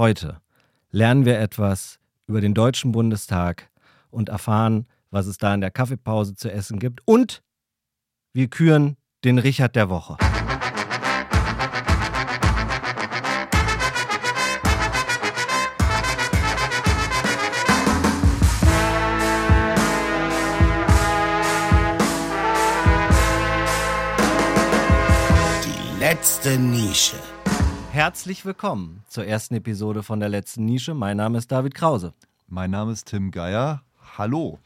heute lernen wir etwas über den Deutschen Bundestag und erfahren, was es da in der Kaffeepause zu essen gibt. Und wir küren den Richard der Woche. Die letzte Nische. Herzlich willkommen zur ersten Episode von der letzten Nische. Mein Name ist David Krause. Mein Name ist Tim Geier. Hallo.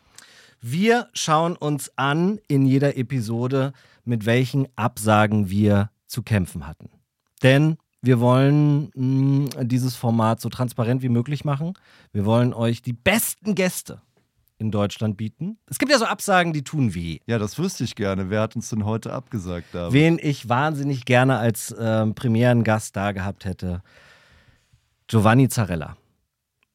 Wir schauen uns an in jeder Episode, mit welchen Absagen wir zu kämpfen hatten. Denn wir wollen mh, dieses Format so transparent wie möglich machen. Wir wollen euch die besten Gäste in Deutschland bieten. Es gibt ja so Absagen, die tun weh. Ja, das wüsste ich gerne. Wer hat uns denn heute abgesagt, David? Wen ich wahnsinnig gerne als ähm, Premierengast da gehabt hätte. Giovanni Zarella.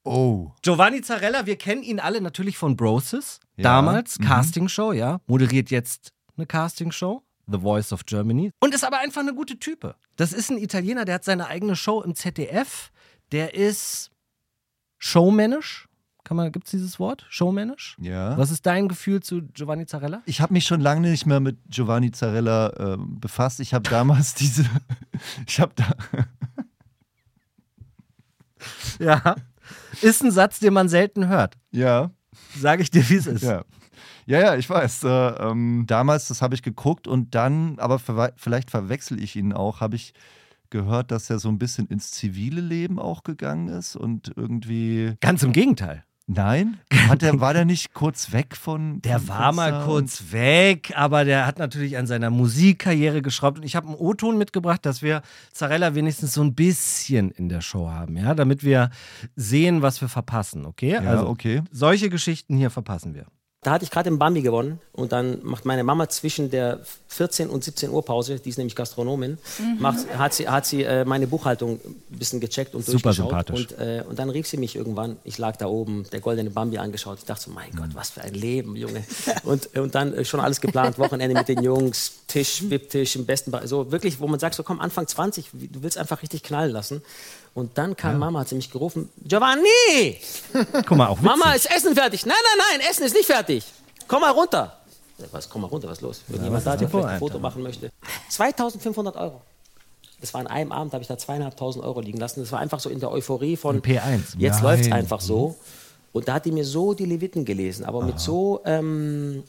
Oh. Giovanni Zarella, wir kennen ihn alle natürlich von Brosis. Ja. Damals, Mhm. Castingshow, ja. Moderiert jetzt eine Castingshow. The Voice of Germany. Und ist aber einfach eine gute Type. Das ist ein Italiener, der hat seine eigene Show im ZDF. Der ist showmännisch. Kann man, gibt's dieses Wort? Showmännisch? Ja. Was ist dein Gefühl zu Giovanni Zarella? Ich habe mich schon lange nicht mehr mit Giovanni Zarella ähm, befasst. Ich habe damals diese. Ich habe da. Ja. Ist ein Satz, den man selten hört. Ja. Sage ich dir, wie es ist. Ja. Ja, ja, ich weiß. Äh, ähm, damals, das habe ich geguckt und dann, aber verwe- vielleicht verwechsel ich ihn auch, habe ich gehört, dass er so ein bisschen ins zivile Leben auch gegangen ist und irgendwie. Ganz im Gegenteil. Nein? Hat der, war der nicht kurz weg von. Der war mal kurz weg, aber der hat natürlich an seiner Musikkarriere geschraubt. Und ich habe einen O-Ton mitgebracht, dass wir Zarella wenigstens so ein bisschen in der Show haben, ja, damit wir sehen, was wir verpassen, okay? Ja, also okay. solche Geschichten hier verpassen wir. Da hatte ich gerade im Bambi gewonnen und dann macht meine Mama zwischen der 14 und 17 Uhr Pause, die ist nämlich Gastronomin, macht, hat sie, hat sie äh, meine Buchhaltung ein bisschen gecheckt und Super durchgeschaut. sympathisch. Und, äh, und dann rief sie mich irgendwann, ich lag da oben, der goldene Bambi angeschaut. Ich dachte so, mein Gott, was für ein Leben, Junge. Und, und dann äh, schon alles geplant, Wochenende mit den Jungs, Tisch, Wipptisch, im besten Fall, so wirklich, wo man sagt, so komm, Anfang 20, du willst einfach richtig knallen lassen. Und dann kam Mama, hat sie mich gerufen, Giovanni! Guck mal, auch witzig. Mama, ist Essen fertig? Nein, nein, nein, Essen ist nicht fertig. Komm mal runter. Was, komm mal runter, was ist los? Wenn jemand da, der vielleicht ein Foto Alter? machen möchte. 2500 Euro. Das war an einem Abend, habe ich da zweieinhalbtausend Euro liegen lassen. Das war einfach so in der Euphorie von Im P1. Jetzt läuft es einfach so. Und da hat die mir so die Leviten gelesen, aber mit so, ähm,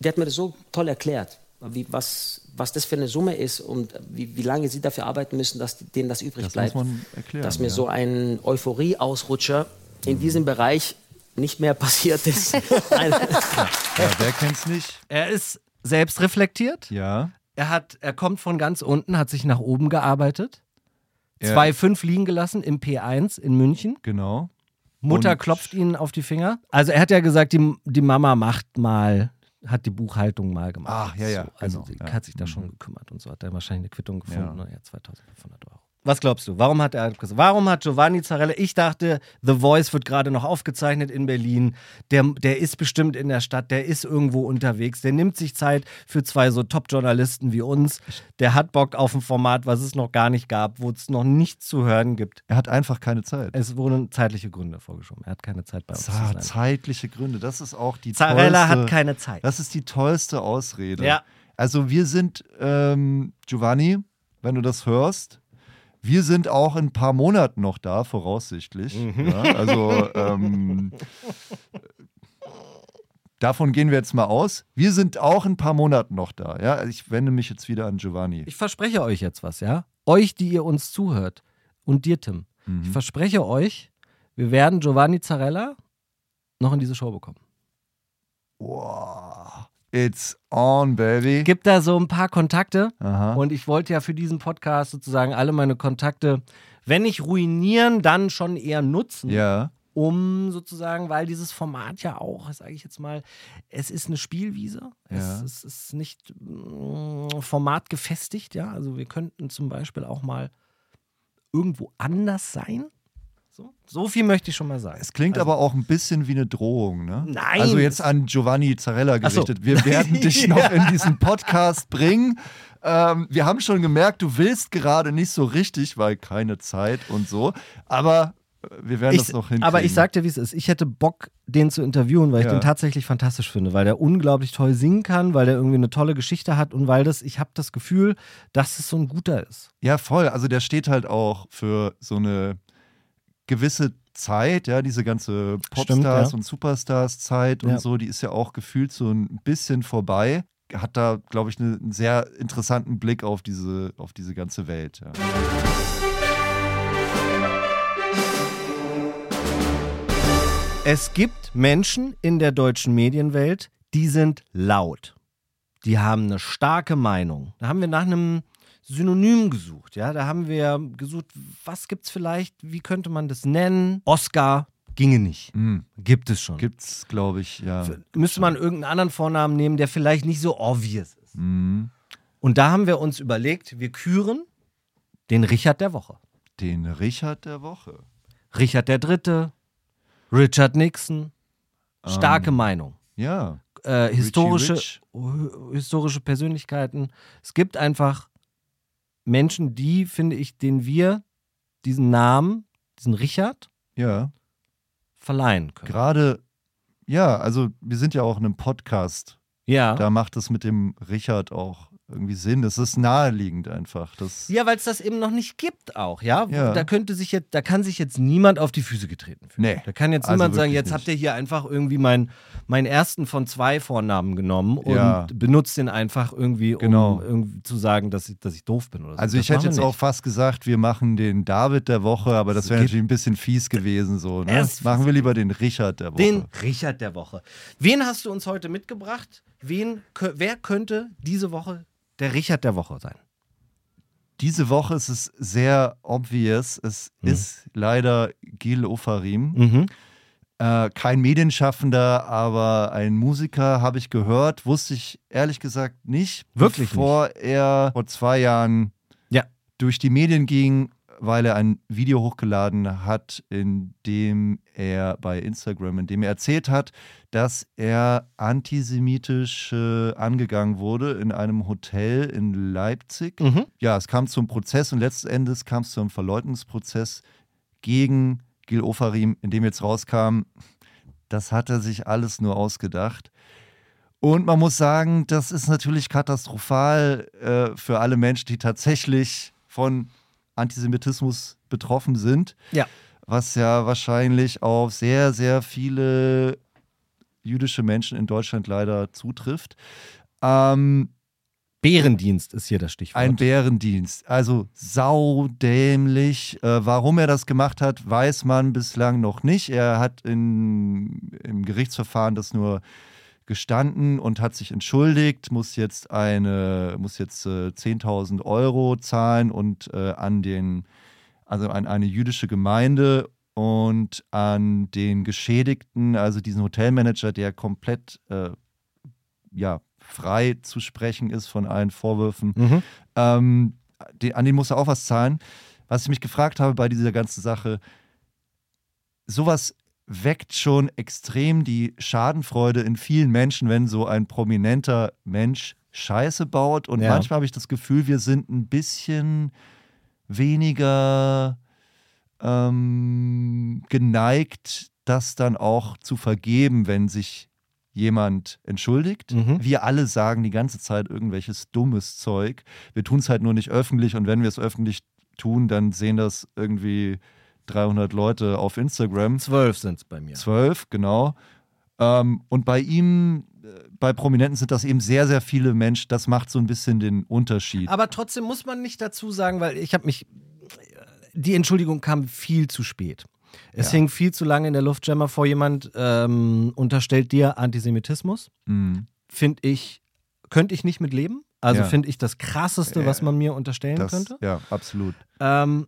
die hat mir das so toll erklärt, wie, was, was das für eine Summe ist und wie, wie lange sie dafür arbeiten müssen, dass denen das übrig Das bleibt. muss man erklären, dass mir ja. so ein Euphorie-Ausrutscher in diesem Bereich nicht mehr passiert ist. Ja, wer kennt's nicht? Er ist selbst reflektiert. Ja. Er, hat, er kommt von ganz unten, hat sich nach oben gearbeitet. Er- 2,5 liegen gelassen im P1 in München. Genau. Mutter Und- klopft ihnen auf die Finger. Also er hat ja gesagt, die, die Mama macht mal, hat die Buchhaltung mal gemacht. Ach, ja, ja, So, also genau, hat sich da schon gekümmert und so hat er wahrscheinlich eine Quittung gefunden. Ja. Ja. ja 2500 Euro. Was glaubst du? Warum hat er abgesagt? Warum hat Giovanni Zarella? Ich dachte, The Voice wird gerade noch aufgezeichnet in Berlin. Der, der ist bestimmt in der Stadt, der ist irgendwo unterwegs. Der nimmt sich Zeit für zwei so Top-Journalisten wie uns. Der hat Bock auf ein Format, was es noch gar nicht gab, wo es noch nichts zu hören gibt. Er hat einfach keine Zeit. Es wurden zeitliche Gründe vorgeschoben. Er hat keine Zeit bei uns zu Za- sein. zeitliche Gründe, das ist auch die Zarella tollste, hat keine Zeit. Das ist die tollste Ausrede. Ja. Also wir sind, ähm, Giovanni, wenn du das hörst, wir sind auch in ein paar Monaten noch da, voraussichtlich. Mhm. Ja, also ähm, davon gehen wir jetzt mal aus. Wir sind auch in ein paar Monaten noch da. Ja, Also ich wende mich jetzt wieder an Giovanni. Ich verspreche euch jetzt was, ja? Euch, die ihr uns zuhört und dir, Tim. Ich verspreche euch, wir werden Giovanni Zarella noch in diese Show bekommen. Wow. It's on, baby. Gibt da so ein paar Kontakte Aha. und ich wollte ja für diesen Podcast sozusagen alle meine Kontakte, wenn nicht ruinieren, dann schon eher nutzen. ja. um sozusagen, weil dieses Format ja auch, sage ich jetzt mal, es ist eine Spielwiese. Ja. Es, es ist nicht mm, formatgefestigt, ja. Also wir könnten zum Beispiel auch mal irgendwo anders sein. So, so viel möchte ich schon mal sagen. Es klingt Also- aber auch ein bisschen wie eine Drohung, ne? Nein. Also jetzt an Giovanni Zarella Ach so. gerichtet. Wir werden dich noch in diesen Podcast bringen. Ähm, wir haben schon gemerkt, du willst gerade nicht so richtig, weil keine Zeit und so. Aber äh, wir werden das noch hinkriegen. aber ich sag dir, wie es ist. Ich hätte Bock, den zu interviewen, weil ich Ja. den tatsächlich fantastisch finde, weil der unglaublich toll singen kann, weil der irgendwie eine tolle Geschichte hat und weil das, ich habe das Gefühl, dass es so ein guter ist. Ja, voll. Also der steht halt auch für so eine gewisse Zeit, ja, diese ganze Popstars Stimmt, ja. und Superstars-Zeit und Ja. so, die ist ja auch gefühlt so ein bisschen vorbei. Hat da, glaube ich, ne- einen sehr interessanten Blick auf diese, auf diese ganze Welt. Ja. Es gibt Menschen in der deutschen Medienwelt, die sind laut. Die haben eine starke Meinung. Da haben wir nach einem Synonym gesucht. Ja, da haben wir gesucht, was gibt's vielleicht, wie könnte man das nennen? Oscar ginge nicht. Mhm. Gibt es schon. Gibt's, glaube ich, ja. Müsste man irgendeinen anderen Vornamen nehmen, der vielleicht nicht so obvious ist. Mhm. Und da haben wir uns überlegt, wir küren den Richard der Woche. Den Richard der Woche. Richard der Dritte, Richard Nixon. Starke Meinung. Ja. Äh, historische, historische Persönlichkeiten. Es gibt einfach Menschen, die, finde ich, denen wir diesen Namen, diesen Richard, Ja. verleihen können. Gerade, ja, also wir sind ja auch in einem Podcast. Ja. Da macht es mit dem Richard auch irgendwie Sinn. Das ist naheliegend einfach. Das, Ja, weil es das eben noch nicht gibt auch, ja? Ja. Da könnte sich jetzt, da kann sich jetzt niemand auf die Füße getreten fühlen. Nee. Da kann jetzt Also niemand sagen, jetzt nicht. habt ihr hier einfach irgendwie mein, meinen ersten von zwei Vornamen genommen und Ja. benutzt den einfach irgendwie, um Genau. irgendwie zu sagen, dass ich, dass ich doof bin oder so. Also Das ich hätte jetzt nicht. auch fast gesagt, wir machen den David der Woche, aber das wäre geht- natürlich ein bisschen fies gewesen. So, ne? Machen wir lieber den Richard der Woche. Den Richard der Woche. Wen hast du uns heute mitgebracht? Wen, wer könnte diese Woche der Richard der Woche sein? Diese Woche ist es sehr obvious. Es Mhm. ist leider Gil Ofarim. Mhm. Äh, kein Medienschaffender, aber ein Musiker, habe ich gehört. Wusste ich ehrlich gesagt nicht. Wirklich Bevor er vor zwei Jahren Ja. durch die Medien ging, weil er ein Video hochgeladen hat, in dem er bei Instagram, in dem er erzählt hat, dass er antisemitisch äh, angegangen wurde in einem Hotel in Leipzig. Mhm. Ja, es kam zum Prozess und letzten Endes kam es zu einem Verleugnungsprozess gegen Gil Ofarim, in dem jetzt rauskam, das hat er sich alles nur ausgedacht. Und man muss sagen, das ist natürlich katastrophal äh, für alle Menschen, die tatsächlich von Antisemitismus betroffen sind, Ja. was ja wahrscheinlich auf sehr, sehr viele jüdische Menschen in Deutschland leider zutrifft. Ähm, Bärendienst ist hier das Stichwort. ein Bärendienst. Also saudämlich. Äh, warum er das gemacht hat, weiß man bislang noch nicht. Er hat in, im Gerichtsverfahren das nur gestanden und hat sich entschuldigt, muss jetzt eine, muss jetzt äh, 10.000 Euro zahlen und äh, an den, also an eine jüdische Gemeinde und an den Geschädigten, also diesen Hotelmanager, der komplett äh, ja, frei zu sprechen ist von allen Vorwürfen. Mhm. Ähm, den, an den muss er auch was zahlen. Was ich mich gefragt habe bei dieser ganzen Sache, sowas weckt schon extrem die Schadenfreude in vielen Menschen, wenn so ein prominenter Mensch Scheiße baut. Und Ja. manchmal habe ich das Gefühl, wir sind ein bisschen weniger ähm, geneigt, das dann auch zu vergeben, wenn sich jemand entschuldigt. Mhm. Wir alle sagen die ganze Zeit irgendwelches dummes Zeug. Wir tun es halt nur nicht öffentlich und wenn wir es öffentlich tun, dann sehen das irgendwie 300 Leute auf Instagram. Zwölf sind es bei mir. Zwölf, genau. Ähm, und bei ihm, äh, bei Prominenten sind das eben sehr, sehr viele Menschen. Das macht so ein bisschen den Unterschied. Aber trotzdem muss man nicht dazu sagen, weil ich habe mich. Die Entschuldigung kam viel zu spät. Es Ja. hing viel zu lange in der Luft. Mal vor, jemand ähm, unterstellt dir Antisemitismus. Mhm. Finde ich, könnte ich nicht mit leben. Also Ja. finde ich das krasseste, was man mir unterstellen Das, könnte. ja, absolut. Ähm,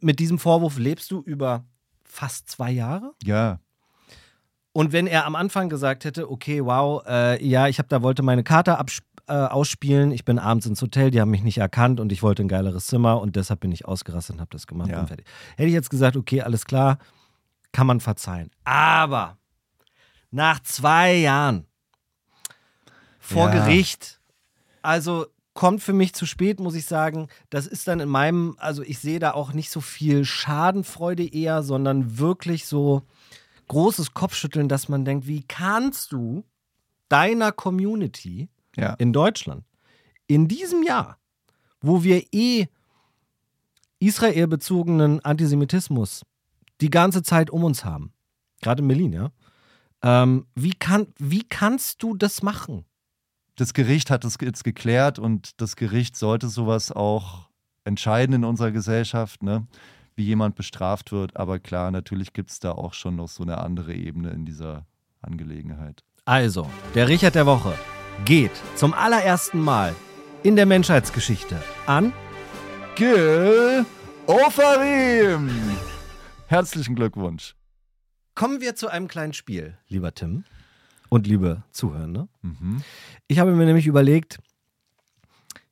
mit diesem Vorwurf lebst du über fast zwei Jahre. Ja, Und wenn er am Anfang gesagt hätte, okay, wow, äh, ja, ich habe da wollte meine Karte äh, ausspielen. Ich bin abends ins Hotel, die haben mich nicht erkannt und ich wollte ein geileres Zimmer und deshalb bin ich ausgerastet und habe das gemacht Ja. und fertig. Hätte ich jetzt gesagt, okay, alles klar, kann man verzeihen. Aber nach zwei Jahren vor Ja. Gericht, also kommt für mich zu spät, muss ich sagen. Das ist dann in meinem, also ich sehe da auch nicht so viel Schadenfreude eher, sondern wirklich so großes Kopfschütteln, dass man denkt, wie kannst du deiner Community Ja. in Deutschland in diesem Jahr, wo wir eh israelbezogenen Antisemitismus die ganze Zeit um uns haben, gerade in Berlin, ja, ähm, wie, kann, wie kannst du das machen? Das Gericht hat das jetzt geklärt und das Gericht sollte sowas auch entscheiden in unserer Gesellschaft, ne? wie jemand bestraft wird. Aber klar, natürlich gibt es da auch schon noch so eine andere Ebene in dieser Angelegenheit. Also, der Richard der Woche geht zum allerersten Mal in der Menschheitsgeschichte an Gil Ofarim! Herzlichen Glückwunsch. Kommen wir zu einem kleinen Spiel, lieber Tim und liebe Zuhörende. Mhm. Ich habe mir nämlich überlegt,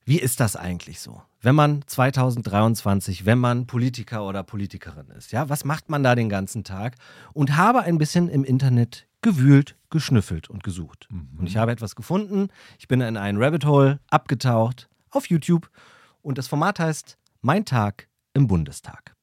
wie ist das eigentlich so, wenn man 2023, wenn man Politiker oder Politikerin ist? Ja, was macht man da den ganzen Tag? Und habe ein bisschen im Internet gewühlt, geschnüffelt und gesucht. Und ich habe etwas gefunden. Ich bin in einen Rabbit Hole abgetaucht auf YouTube und das Format heißt Mein Tag im Bundestag.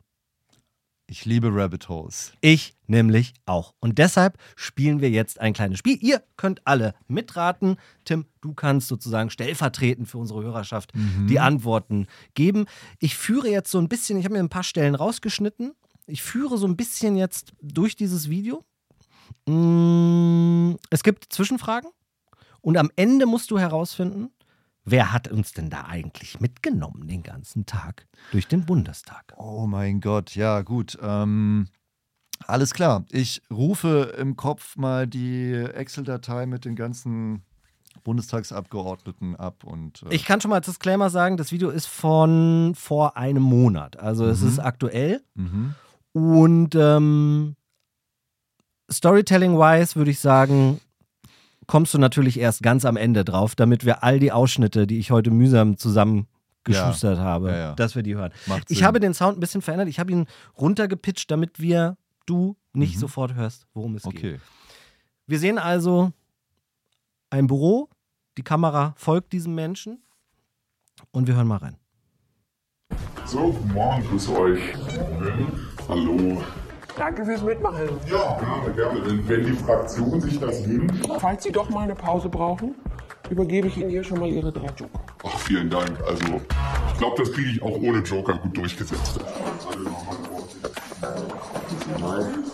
Ich liebe Rabbit Holes. Ich nämlich auch. Und deshalb spielen wir jetzt ein kleines Spiel. Ihr könnt alle mitraten. Tim, du kannst sozusagen stellvertretend für unsere Hörerschaft die Antworten geben. Ich führe jetzt so ein bisschen, ich habe mir ein paar Stellen rausgeschnitten. Ich führe so ein bisschen jetzt durch dieses Video. Mm, Es gibt Zwischenfragen und am Ende musst du herausfinden, wer hat uns denn da eigentlich mitgenommen den ganzen Tag durch den Bundestag. Oh mein Gott, ja gut. Ähm, alles klar. Ich rufe im Kopf mal die Excel-Datei mit den ganzen Bundestagsabgeordneten ab und äh, Ich kann schon mal als Disclaimer sagen, das Video ist von vor einem Monat. Also es ist aktuell. mhm. Und ähm, Storytelling-wise würde ich sagen, kommst du natürlich erst ganz am Ende drauf, damit wir all die Ausschnitte, die ich heute mühsam zusammengeschustert habe, ja, ja. dass wir die hören. Macht Ich Sinn. habe den Sound ein bisschen verändert. Ich habe ihn runtergepitcht, damit wir, du nicht Mhm. sofort hörst, worum es geht. Okay. Wir sehen also ein Büro, die Kamera folgt diesem Menschen und wir hören mal rein. So, guten Morgen, grüß euch. Hallo. Danke fürs Mitmachen. Ja, gerne, gerne. Wenn, wenn die Fraktion sich das wünscht. Falls Sie doch mal eine Pause brauchen, übergebe ich Ihnen hier schon mal Ihre drei Joker. Ach, vielen Dank. Also, ich glaube, das kriege ich auch ohne Joker gut durchgesetzt. Wie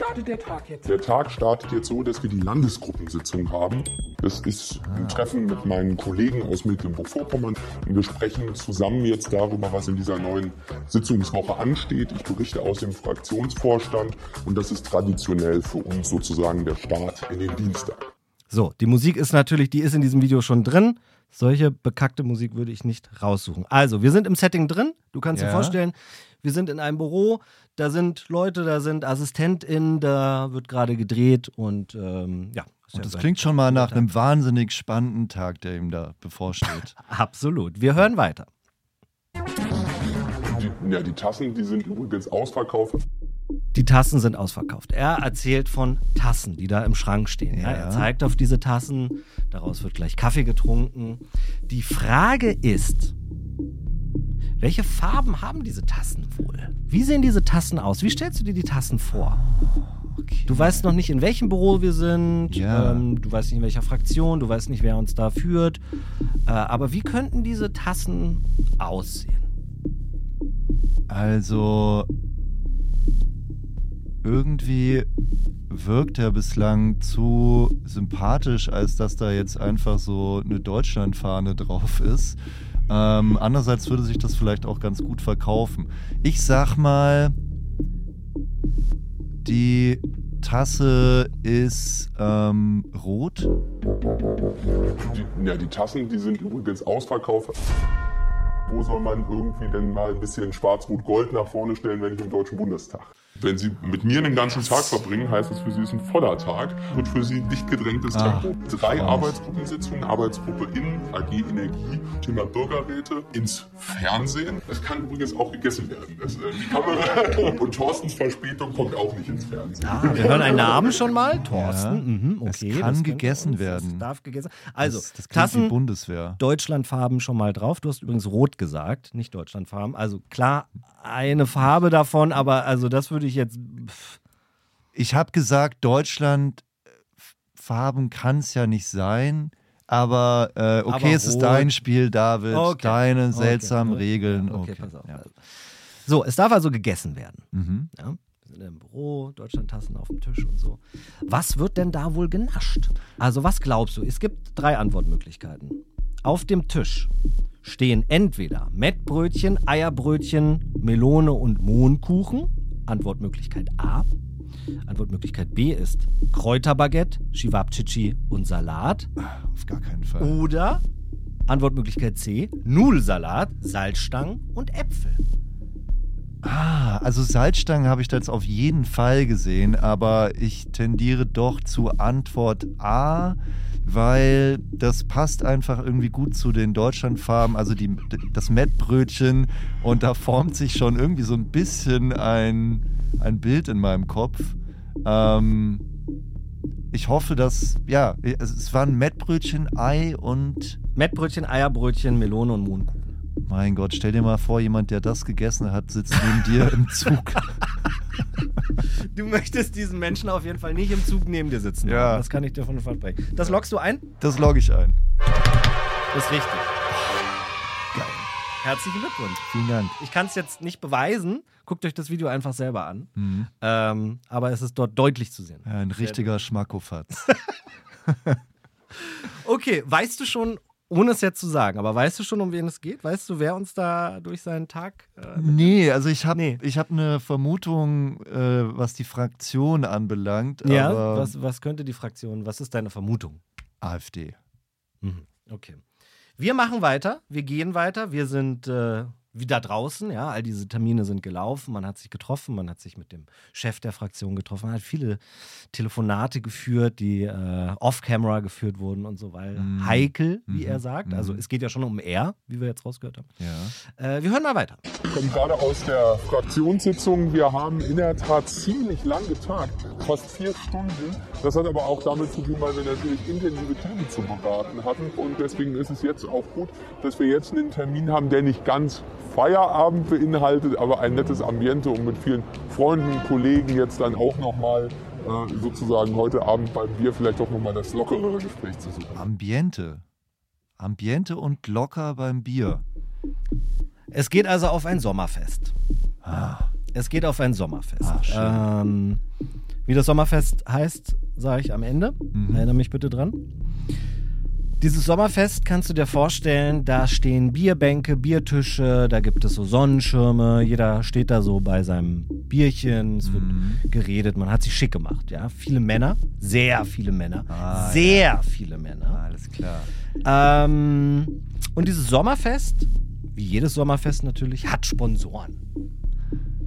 startet der Tag jetzt? Der Tag startet jetzt so, dass wir die Landesgruppensitzung haben. Das ist ein Treffen mit meinen Kollegen aus Mecklenburg-Vorpommern. Und wir sprechen zusammen jetzt darüber, was in dieser neuen Sitzungswoche ansteht. Ich berichte aus dem Fraktionsvorstand und das ist traditionell für uns sozusagen der Start in den Dienstag. So, die Musik ist natürlich, die ist in diesem Video schon drin. Solche bekackte Musik würde ich nicht raussuchen. Also, wir sind im Setting drin. Du kannst dir Ja. vorstellen, wir sind in einem Büro. Da sind Leute, da sind AssistentInnen, da wird gerade gedreht und ähm, ja. Und das klingt schon mal nach einem wahnsinnig spannenden Tag, der ihm da bevorsteht. Absolut. Wir hören weiter. Die, ja, die Tassen, die sind übrigens ausverkauft. Die Tassen sind ausverkauft. Er erzählt von Tassen, die da im Schrank stehen. Ja. Er zeigt auf diese Tassen. Daraus wird gleich Kaffee getrunken. Die Frage ist, welche Farben haben diese Tassen wohl? Wie sehen diese Tassen aus? Wie stellst du dir die Tassen vor? Du weißt noch nicht, in welchem Büro wir sind. Ja. Ähm, du weißt nicht, in welcher Fraktion. Du weißt nicht, wer uns da führt. Äh, aber wie könnten diese Tassen aussehen? Also irgendwie wirkt er bislang zu sympathisch, als dass da jetzt einfach so eine Deutschlandfahne drauf ist. Ähm, andererseits würde sich das vielleicht auch ganz gut verkaufen. Ich sag mal, die Tasse ist ähm, rot. Die, ja, die Tassen, die sind übrigens ausverkauft. Wo soll man irgendwie denn mal ein bisschen Schwarz-Rot-Gold nach vorne stellen, wenn ich im Deutschen Bundestag? Wenn Sie mit mir den ganzen Tag verbringen, heißt das für Sie ist ein voller Tag. Wird für Sie ein dicht gedrängtes Tempo. Drei Arbeitsgruppensitzungen, Arbeitsgruppe in AG Energie, Thema Bürgerräte, ins Fernsehen. Das kann übrigens auch gegessen werden. Das, äh, die Kamera und Thorstens Verspätung kommt auch nicht ins Fernsehen. Ah, wir hören einen Namen schon mal. Thorsten. Ja. Mhm, Es okay. kann das gegessen werden. Das darf gegessen Also, das, das Tassen, Bundeswehr. Deutschlandfarben schon mal drauf. Du hast übrigens rot gesagt, nicht Deutschlandfarben. Also klar, eine Farbe davon, aber also das würde ich jetzt. pff, Ich habe gesagt, Deutschland äh, Farben kann es ja nicht sein. Aber äh, okay, Aber es ist dein Spiel, David. Okay. Deine Okay, seltsamen gut. Regeln. Ja, okay, okay. pass auf. Ja. Also. So, es darf also gegessen werden. Mhm. Ja, wir sind im Büro, Deutschlandtassen auf dem Tisch und so. Was wird denn da wohl genascht? Also, was glaubst du? Es gibt drei Antwortmöglichkeiten. Auf dem Tisch stehen entweder Mettbrötchen, Eierbrötchen, Melone und Mohnkuchen. Antwortmöglichkeit A. Antwortmöglichkeit B ist Kräuterbaguette, Chivapchichi und Salat. Auf gar keinen Fall. Oder Antwortmöglichkeit C, Nudelsalat, Salzstangen und Äpfel. Ah, also Salzstangen habe ich da jetzt auf jeden Fall gesehen, aber ich tendiere doch zu Antwort A, weil das passt einfach irgendwie gut zu den Deutschlandfarben, also die, das Mettbrötchen und da formt sich schon irgendwie so ein bisschen ein, ein Bild in meinem Kopf. Ähm, ich hoffe, dass, ja, es, waren Mettbrötchen, Ei und Mettbrötchen, Eierbrötchen, Melone und Mohnkuchen. Mein Gott, stell dir mal vor, jemand, der das gegessen hat, sitzt neben dir im Zug. Du möchtest diesen Menschen auf jeden Fall nicht im Zug neben dir sitzen. Ja. Das kann ich dir von versprechen. Das lockst du ein? Das logge ich ein. Das ist richtig. Geil. Herzlichen Glückwunsch. Vielen Dank. Ich kann es jetzt nicht beweisen. Guckt euch das Video einfach selber an. Mhm. Ähm, aber es ist dort deutlich zu sehen. Ja, ein richtiger Schmackofatz. Okay, weißt du schon, ohne es jetzt zu sagen, aber weißt du schon, um wen es geht? Weißt du, wer uns da durch seinen Tag. Äh, nee, also ich habe Nee. ich hab eine Vermutung, äh, was die Fraktion anbelangt. ja, was, was könnte die Fraktion, was ist deine Vermutung? AfD. Mhm. Okay. Wir machen weiter, wir gehen weiter, wir sind äh, wieder draußen, ja, all diese Termine sind gelaufen, man hat sich getroffen, man hat sich mit dem Chef der Fraktion getroffen, man hat viele Telefonate geführt, die äh, off-camera geführt wurden und so, weil Mhm. heikel, wie Mhm. er sagt. Also Mhm. es geht ja schon um er, wie wir jetzt rausgehört haben. Ja. Äh, wir hören mal weiter. Ich komme gerade aus der Fraktionssitzung. Wir haben in der Tat ziemlich lang getagt, fast vier Stunden. Das hat aber auch damit zu tun, weil wir natürlich intensive Themen zu beraten hatten. Und deswegen ist es jetzt auch gut, dass wir jetzt einen Termin haben, der nicht ganz Feierabend beinhaltet, aber ein nettes Ambiente, um mit vielen Freunden, Kollegen jetzt dann auch nochmal äh, sozusagen heute Abend beim Bier vielleicht auch nochmal das lockerere Gespräch zu suchen. Ambiente. Ambiente und locker beim Bier. Es geht also auf ein Sommerfest. Es geht auf ein Sommerfest. Ah, ähm, wie das Sommerfest heißt, sage ich am Ende. Mhm. Erinnere mich bitte dran. Dieses Sommerfest kannst du dir vorstellen, da stehen Bierbänke, Biertische, da gibt es so Sonnenschirme, jeder steht da so bei seinem Bierchen, es wird Mhm. geredet, man hat sich schick gemacht, ja. Viele Männer, sehr viele Männer, Ah, sehr viele Männer. Alles klar. Ähm, und dieses Sommerfest, wie jedes Sommerfest natürlich, hat Sponsoren.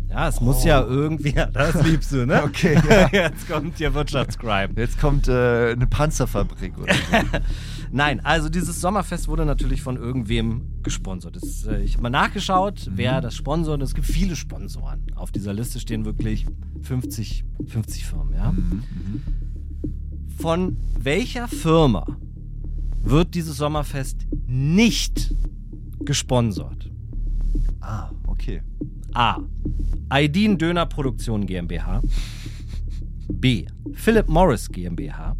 Ja, es muss ja irgendwie, ja, das liebst du, ne? Oh. Okay, ja. Jetzt kommt hier Wirtschaftscrime. Jetzt kommt äh, eine Panzerfabrik oder so. Nein, also dieses Sommerfest wurde natürlich von irgendwem gesponsert. Das, äh, ich habe mal nachgeschaut, Mhm. wer das sponsort. Es gibt viele Sponsoren. Auf dieser Liste stehen wirklich 50, 50 Firmen, ja. Mhm, Von welcher Firma wird dieses Sommerfest nicht gesponsert? ah, okay. A. Aidin Döner Produktion GmbH. B. Philip Morris GmbH.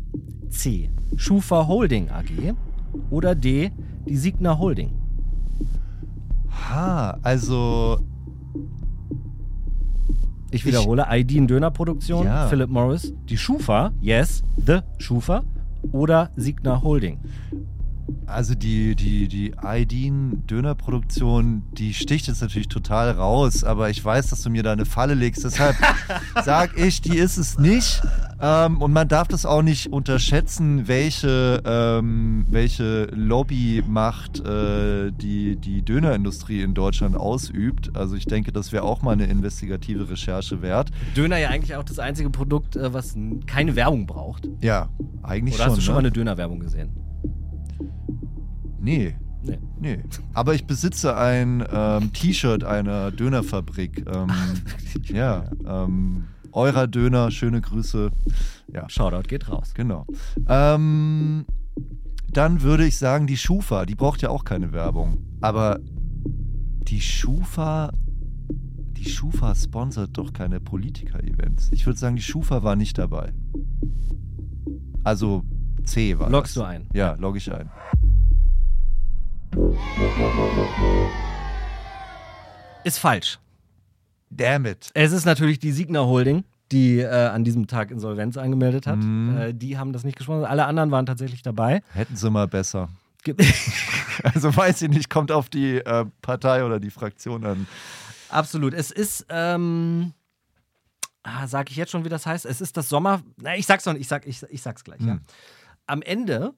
C. Schufa Holding AG. Oder D. Die Signa Holding. Ha, also Ich wiederhole, Aidin Döner Produktion, Ja. Philip Morris, die Schufa, yes, the Schufa oder Signa Holding. Also die, die, die Aydin-Dönerproduktion, die sticht jetzt natürlich total raus, aber ich weiß, dass du mir da eine Falle legst. Deshalb sag ich, die ist es nicht. Ähm, und man darf das auch nicht unterschätzen, welche, ähm, welche Lobbymacht äh, die, die Dönerindustrie in Deutschland ausübt. Also ich denke, das wäre auch mal eine investigative Recherche wert. Döner ja eigentlich auch das einzige Produkt, äh, was keine Werbung braucht. Ja, eigentlich Oder schon. hast du schon ne? mal eine Dönerwerbung gesehen? Nee. Nee. Nee. Aber ich besitze ein ähm, T-Shirt einer Dönerfabrik. Ähm, ja, ähm, eurer Döner, schöne Grüße. Ja, Shoutout geht raus. genau. Ähm, dann würde ich sagen, die Schufa, die braucht ja auch keine Werbung. Aber die Schufa, die Schufa sponsert doch keine Politiker-Events. Ich würde sagen, die Schufa war nicht dabei. Also C war Loggst du ein? Ja, logge ich ein. Ist falsch. Damn it. Es ist natürlich die Signa Holding, die äh, an diesem Tag Insolvenz angemeldet hat. Mhm. Äh, die haben das nicht gesponsert. Alle anderen waren tatsächlich dabei. Hätten sie mal besser. Also weiß ich nicht, kommt auf die äh, Partei oder die Fraktion an. Absolut. Es ist, ähm, ah, sag ich jetzt schon, wie das heißt. Es ist das Sommer. Na, ich sag's noch nicht. Ich, sag, ich, ich sag's gleich. Ja. Hm. Am Ende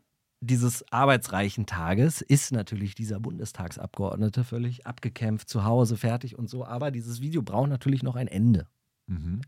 dieses arbeitsreichen Tages ist natürlich dieser Bundestagsabgeordnete völlig abgekämpft, zu Hause, fertig und so. Aber dieses Video braucht natürlich noch ein Ende. Mhm.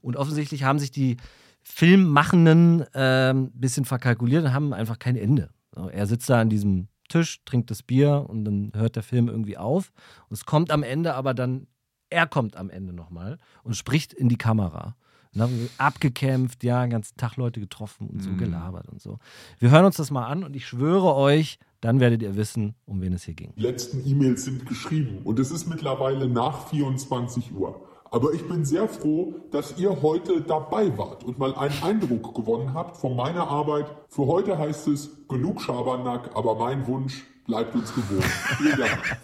Und offensichtlich haben sich die Filmmachenden ein ähm, bisschen verkalkuliert und haben einfach kein Ende. Er sitzt da an diesem Tisch, trinkt das Bier und dann hört der Film irgendwie auf. Und es kommt am Ende aber dann, er kommt am Ende nochmal und spricht in die Kamera. Und dann haben wir abgekämpft, ja, den ganzen Tag Leute getroffen und so Mhm. gelabert und so. Wir hören uns das mal an und ich schwöre euch, dann werdet ihr wissen, um wen es hier ging. Die letzten E-Mails sind geschrieben und es ist mittlerweile nach 24 Uhr. Aber ich bin sehr froh, dass ihr heute dabei wart und mal einen Eindruck gewonnen habt von meiner Arbeit. Für heute heißt es genug Schabernack, aber mein Wunsch bleibt uns gewohnt. Vielen Dank.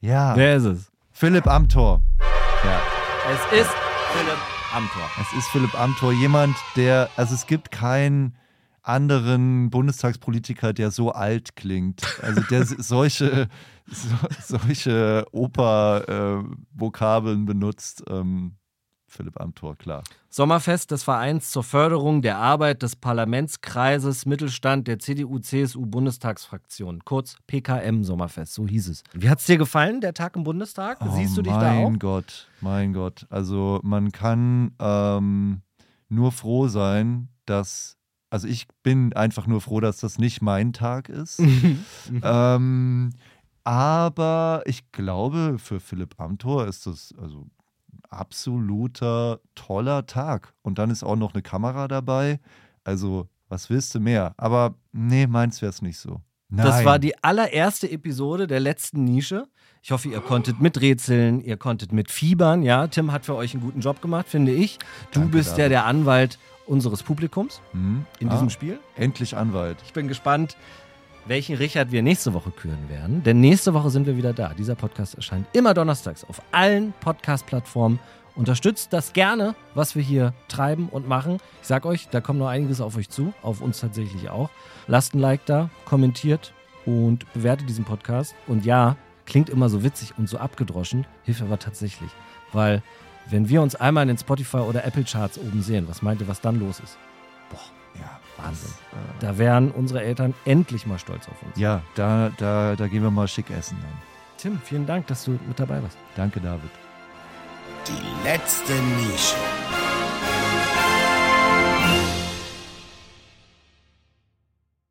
Ja, Wer ist es? Philipp Amthor. Ja, Es ist Philipp Amthor. es ist Philipp Amthor, jemand, der, also es gibt keinen anderen Bundestagspolitiker, der so alt klingt. Also der solche, so, solche Oper-Vokabeln benutzt. Ähm, Philipp Amthor, klar. Sommerfest des Vereins zur Förderung der Arbeit des Parlamentskreises Mittelstand der CDU-CSU-Bundestagsfraktion, kurz PKM Sommerfest, so hieß es. Wie hat es dir gefallen, der Tag im Bundestag? Siehst du dich da auch? Oh Mein Gott, mein Gott. Also man kann ähm, nur froh sein, dass, also ich bin einfach nur froh, dass das nicht mein Tag ist. ähm, aber ich glaube, für Philipp Amthor ist das also absoluter toller Tag. Und dann ist auch noch eine Kamera dabei. Also, was willst du mehr? Aber nee, meins wäre es nicht so. Das Nein. war die allererste Episode der letzten Nische. Ich hoffe, ihr konntet miträtseln, ihr konntet mitfiebern. Ja, Tim hat für euch einen guten Job gemacht, finde ich. Du Danke, bist ja der Anwalt unseres Publikums Hm? in Ah, diesem Spiel. Endlich Anwalt. Ich bin gespannt, welchen Richard wir nächste Woche küren werden. Denn nächste Woche sind wir wieder da. Dieser Podcast erscheint immer donnerstags auf allen Podcast-Plattformen. Unterstützt das gerne, was wir hier treiben und machen. Ich sag euch, da kommt noch einiges auf euch zu, auf uns tatsächlich auch. Lasst ein Like da, kommentiert und bewertet diesen Podcast. Und ja, klingt immer so witzig und so abgedroschen, hilft aber tatsächlich. Weil, wenn wir uns einmal in den Spotify oder Apple Charts oben sehen, was meint ihr, was dann los ist? Ja, Wahnsinn. Äh, Da wären unsere Eltern endlich mal stolz auf uns. Ja, da, da, da gehen wir mal schick essen dann. Tim, vielen Dank, dass du mit dabei warst. Danke, David. Die letzte Nische.